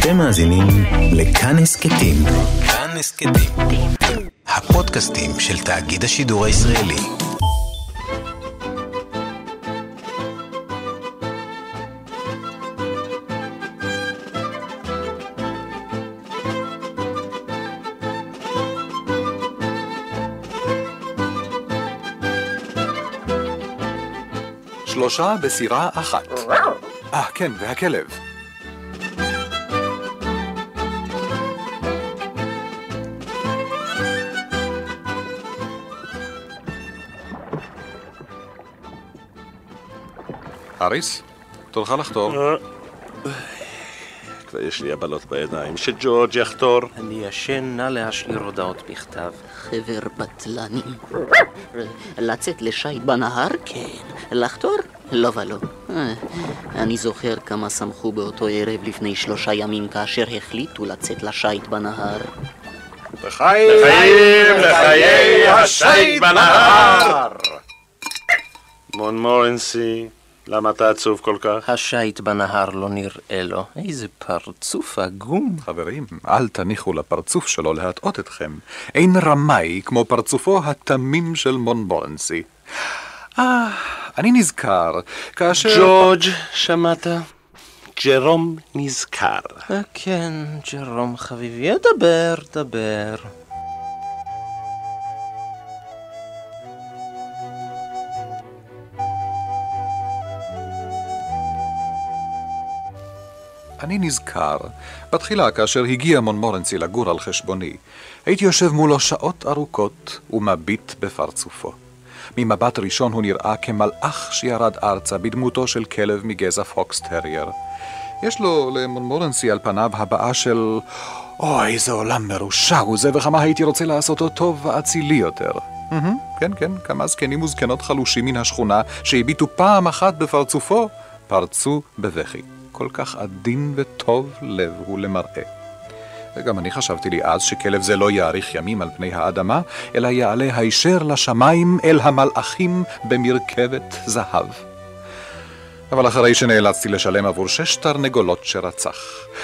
אתם מאזינים לכאן הסכתים. כאן הסכתים. הפודקאסטים של תאגיד השידור הישראלי. שלושה בסירה אחת. אה, כן, והכלב. האריס, תורך לחתור. כבר יש לי הבלות בידיים, שג'ורג' יחתור. אני ישן, נא להשאיר הודעות בכתב. חבר בטלני. לצאת לשיט בנהר? כן. לחתור? לא ולא. אה, אני זוכר כמה שמחו באותו ערב לפני שלושה ימים כאשר החליטו לצאת לשיט בנהר. לחיים, לחיי השייט בנהר! מונמורנסי, למה אתה עצוב כל כך? השיט בנהר לא נראה לו. איזה פרצוף עגום. חברים, אל תניחו לפרצוף שלו להטעות אתכם. אין רמאי כמו פרצופו התמים של מונבורנסי. אה, אני נזכר, כאשר... ג'ורג', שמעת? ג'רום נזכר. אה, כן, ג'רום חביבי, דבר, דבר. אני נזכר, בתחילה כאשר הגיע מונמורנסי לגור על חשבוני, הייתי יושב מולו שעות ארוכות ומביט בפרצופו. ממבט ראשון הוא נראה כמלאך שירד ארצה בדמותו של כלב מגזע פוקס טרייר. יש לו למונמורנסי על פניו הבעה של אוי, איזה עולם מרושע הוא זה, וכמה הייתי רוצה לעשותו טוב ואצילי יותר. מהמם, כן, כן, כמה זקנים וזקנות חלושים מן השכונה שהביטו פעם אחת בפרצופו, פרצו בבכי. כל כך עדין וטוב לב הוא למראה. וגם אני חשבתי לי אז שכלב זה לא יאריך ימים על פני האדמה, אלא יעלה הישר לשמיים אל המלאכים במרכבת זהב. אבל אחרי שנאלצתי לשלם עבור שש תרנגולות שרצח,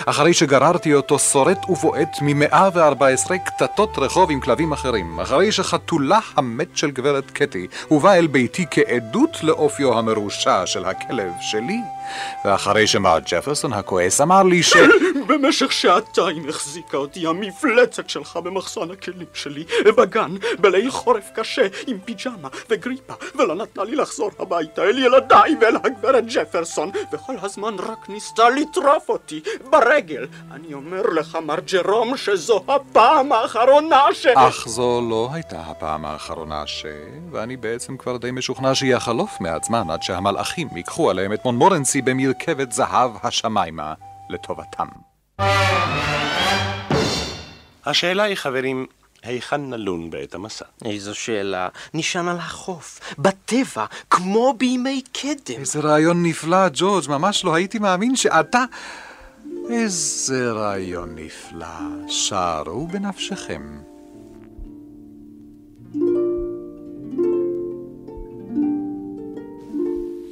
אחרי שגררתי אותו שורט ובועט מ-114 קטטות רחוב עם כלבים אחרים, אחרי שחתולה המת של גברת קטי הובא אל ביתי כעדות לאופיו המרושע של הכלב שלי, ואחרי שמר ג'פרסון הכועס אמר לי ש... במשך שעתיים החזיקה אותי המפלצת שלך במחסן הכלים שלי, בגן, בליל חורף קשה, עם פיג'מה וגריפה, ולא נתנה לי לחזור הביתה אל ילדיי ואל הגברת ג'פרסון, וכל הזמן רק ניסתה לטרוף אותי ברגל. אני אומר לך, מר ג'רום, שזו הפעם האחרונה ש... אך זו לא הייתה הפעם האחרונה ש... ואני בעצם כבר די משוכנע שיחלוף מעט זמן עד שהמלאכים ייקחו עליהם את מונמורנסי במרכבת זהב השמיימה לטובתם. השאלה היא, חברים, היכן נלון בעת המסע? איזו שאלה. נשען על החוף, בטבע, כמו בימי קדם. איזה רעיון נפלא, ג'ורג', ממש לא הייתי מאמין שאתה... איזה רעיון נפלא, שערו בנפשכם.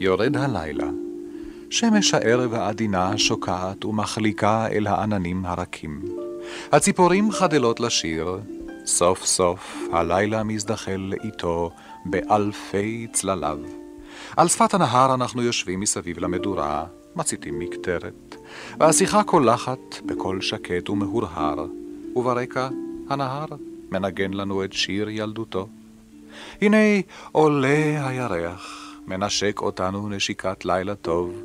יורד הלילה. שמש הערב העדינה שוקעת ומחליקה אל העננים הרכים. הציפורים חדלות לשיר, סוף סוף הלילה מזדחל לאיתו באלפי צלליו. על שפת הנהר אנחנו יושבים מסביב למדורה, מציתים מקטרת, והשיחה קולחת בקול שקט ומהורהר, וברקע הנהר מנגן לנו את שיר ילדותו. הנה עולה הירח, מנשק אותנו נשיקת לילה טוב,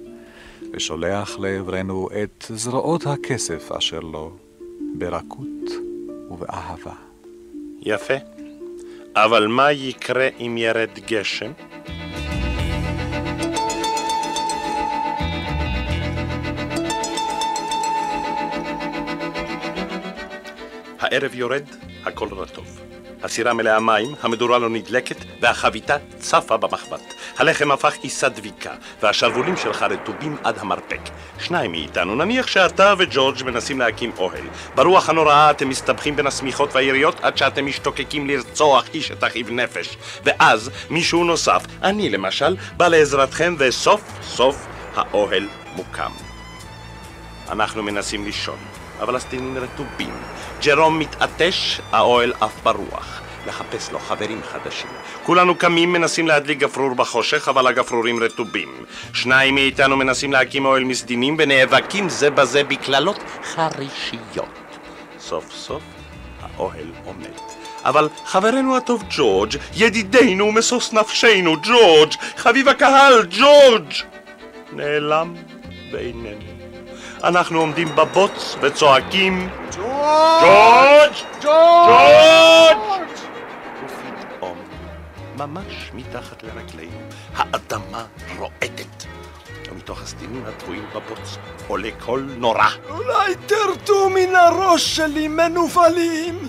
ושולח לעברנו את זרועות הכסף אשר לו, ברכות ובאהבה. יפה. אבל מה יקרה אם ירד גשם? הערב יורד, הכל רטוב. הסירה מלאה מים, המדורה לא נדלקת, והחביתה צפה במחבת. הלחם הפך עיסה דביקה, והשרוולים שלך רטובים עד המרפק. שניים מאיתנו, נניח שאתה וג'ורג' מנסים להקים אוהל. ברוח הנוראה אתם מסתבכים בין השמיכות והיריות עד שאתם משתוקקים לרצוח איש את אחיו נפש. ואז מישהו נוסף, אני למשל, בא לעזרתכם וסוף סוף האוהל מוקם. אנחנו מנסים לישון, אבל הסדינים רטובים. ג'רום מתעטש, האוהל עף ברוח. לחפש לו חברים חדשים. כולנו קמים, מנסים להדליק גפרור בחושך, אבל הגפרורים רטובים. שניים מאיתנו מנסים להקים אוהל מסדינים ונאבקים זה בזה בקללות חרישיות. סוף סוף האוהל עומד. אבל חברנו הטוב ג'ורג', ידידנו ומשוש נפשנו, ג'ורג', חביב הקהל, ג'ורג', נעלם בעינינו. אנחנו עומדים בבוץ וצועקים ג'ורג'! ג'ורג'! ופתאום, ממש מתחת לרגלינו, האדמה רועדת. ומתוך הסדינים הטבועים בבוץ עולה קול נורא. אולי תרדו מן הראש שלי, מנוולים!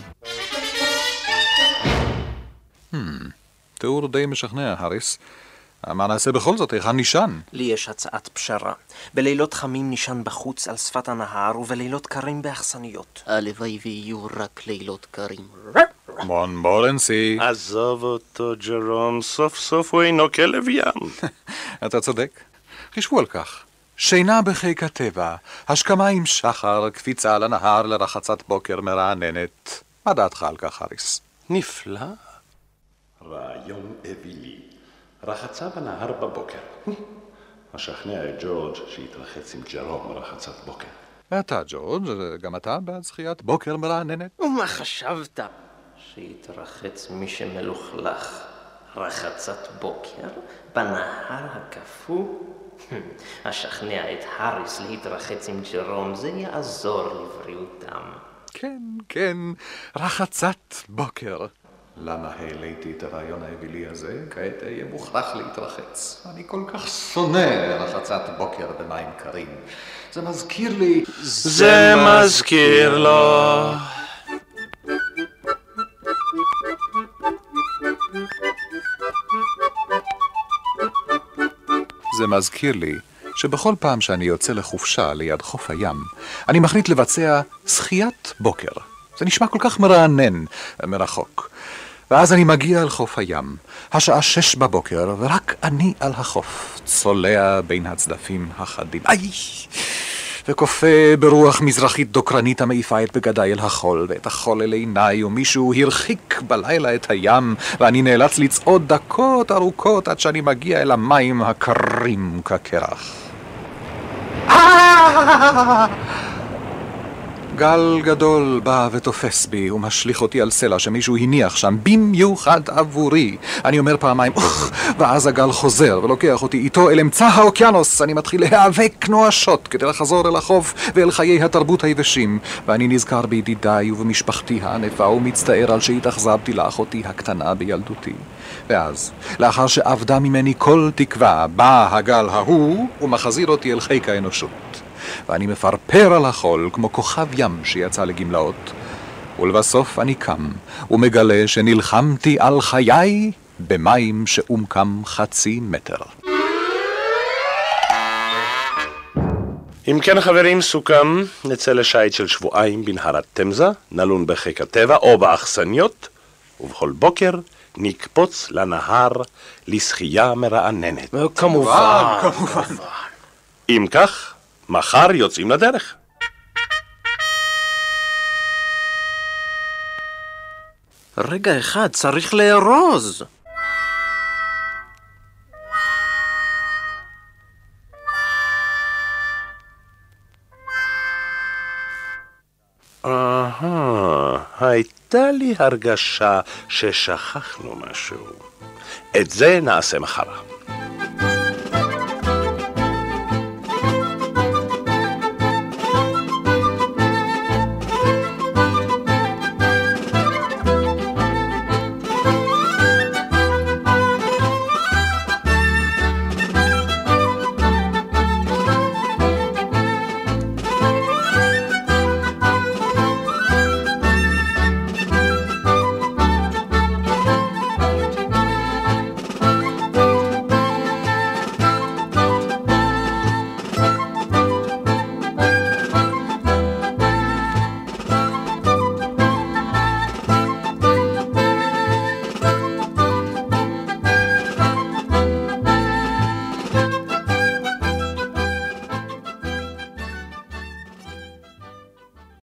תיאור די משכנע, האריס. מה נעשה בכל זאת? היכן נישן? לי יש הצעת פשרה. בלילות חמים נישן בחוץ על שפת הנהר, ובלילות קרים באכסניות. הלוואי ויהיו רק לילות קרים. מון מורנסי. עזוב אותו, ג'רום, סוף סוף הוא אינו כלב ים. אתה צודק. חישבו על כך. שינה בחיק הטבע, השכמה עם שחר, קפיצה על הנהר לרחצת בוקר מרעננת. מה דעתך על כך, האריס? נפלא. רעיון אווילי. רחצה בנהר בבוקר. אשכנע את ג'ורג' שיתרחץ עם ג'רום רחצת בוקר. ואתה, ג'ורג', גם אתה בעד זכיית בוקר מרעננת? ומה חשבת? שיתרחץ מי שמלוכלך רחצת בוקר בנהר הקפוא? אשכנע את האריס להתרחץ עם ג'רום, זה יעזור לבריאותם. כן, כן, רחצת בוקר. למה העליתי את הרעיון האווילי הזה? כעת אהיה מוכרח להתרחץ. אני כל כך שונא רחצת בוקר במים קרים. זה מזכיר לי... זה מזכיר לו. זה מזכיר לי שבכל פעם שאני יוצא לחופשה ליד חוף הים, אני מחליט לבצע שחיית בוקר. זה נשמע כל כך מרענן מרחוק. ואז אני מגיע אל חוף הים, השעה שש בבוקר, ורק אני על החוף, צולע בין הצדפים החדים. איי! וכופה ברוח מזרחית דוקרנית המעיפה את בגדיי אל החול, ואת החול אל עיניי, ומישהו הרחיק בלילה את הים, ואני נאלץ לצעוד דקות ארוכות עד שאני מגיע אל המים הקרים כקרח. גל גדול בא ותופס בי ומשליך אותי על סלע שמישהו הניח שם במיוחד עבורי. אני אומר פעמיים אוח, ואז הגל חוזר ולוקח אותי איתו אל אמצע האוקיינוס. אני מתחיל להיאבק נואשות כדי לחזור אל החוף ואל חיי התרבות היבשים. ואני נזכר בידידיי ובמשפחתי הענפה ומצטער על שהתאכזבתי לאחותי הקטנה בילדותי. ואז, לאחר שאבדה ממני כל תקווה, בא הגל ההוא ומחזיר אותי אל חיק האנושות. ואני מפרפר על החול כמו כוכב ים שיצא לגמלאות. ולבסוף אני קם, ומגלה שנלחמתי על חיי במים שעומקם חצי מטר. אם כן חברים, סוכם, נצא לשייט של שבועיים בנהר התמזה, נלון בחיק הטבע או באכסניות, ובכל בוקר נקפוץ לנהר לשחייה מרעננת. כמובן. אם כך, מחר יוצאים לדרך. רגע אחד, צריך לארוז. אהה, הייתה לי הרגשה ששכחנו משהו. את זה נעשה מחר.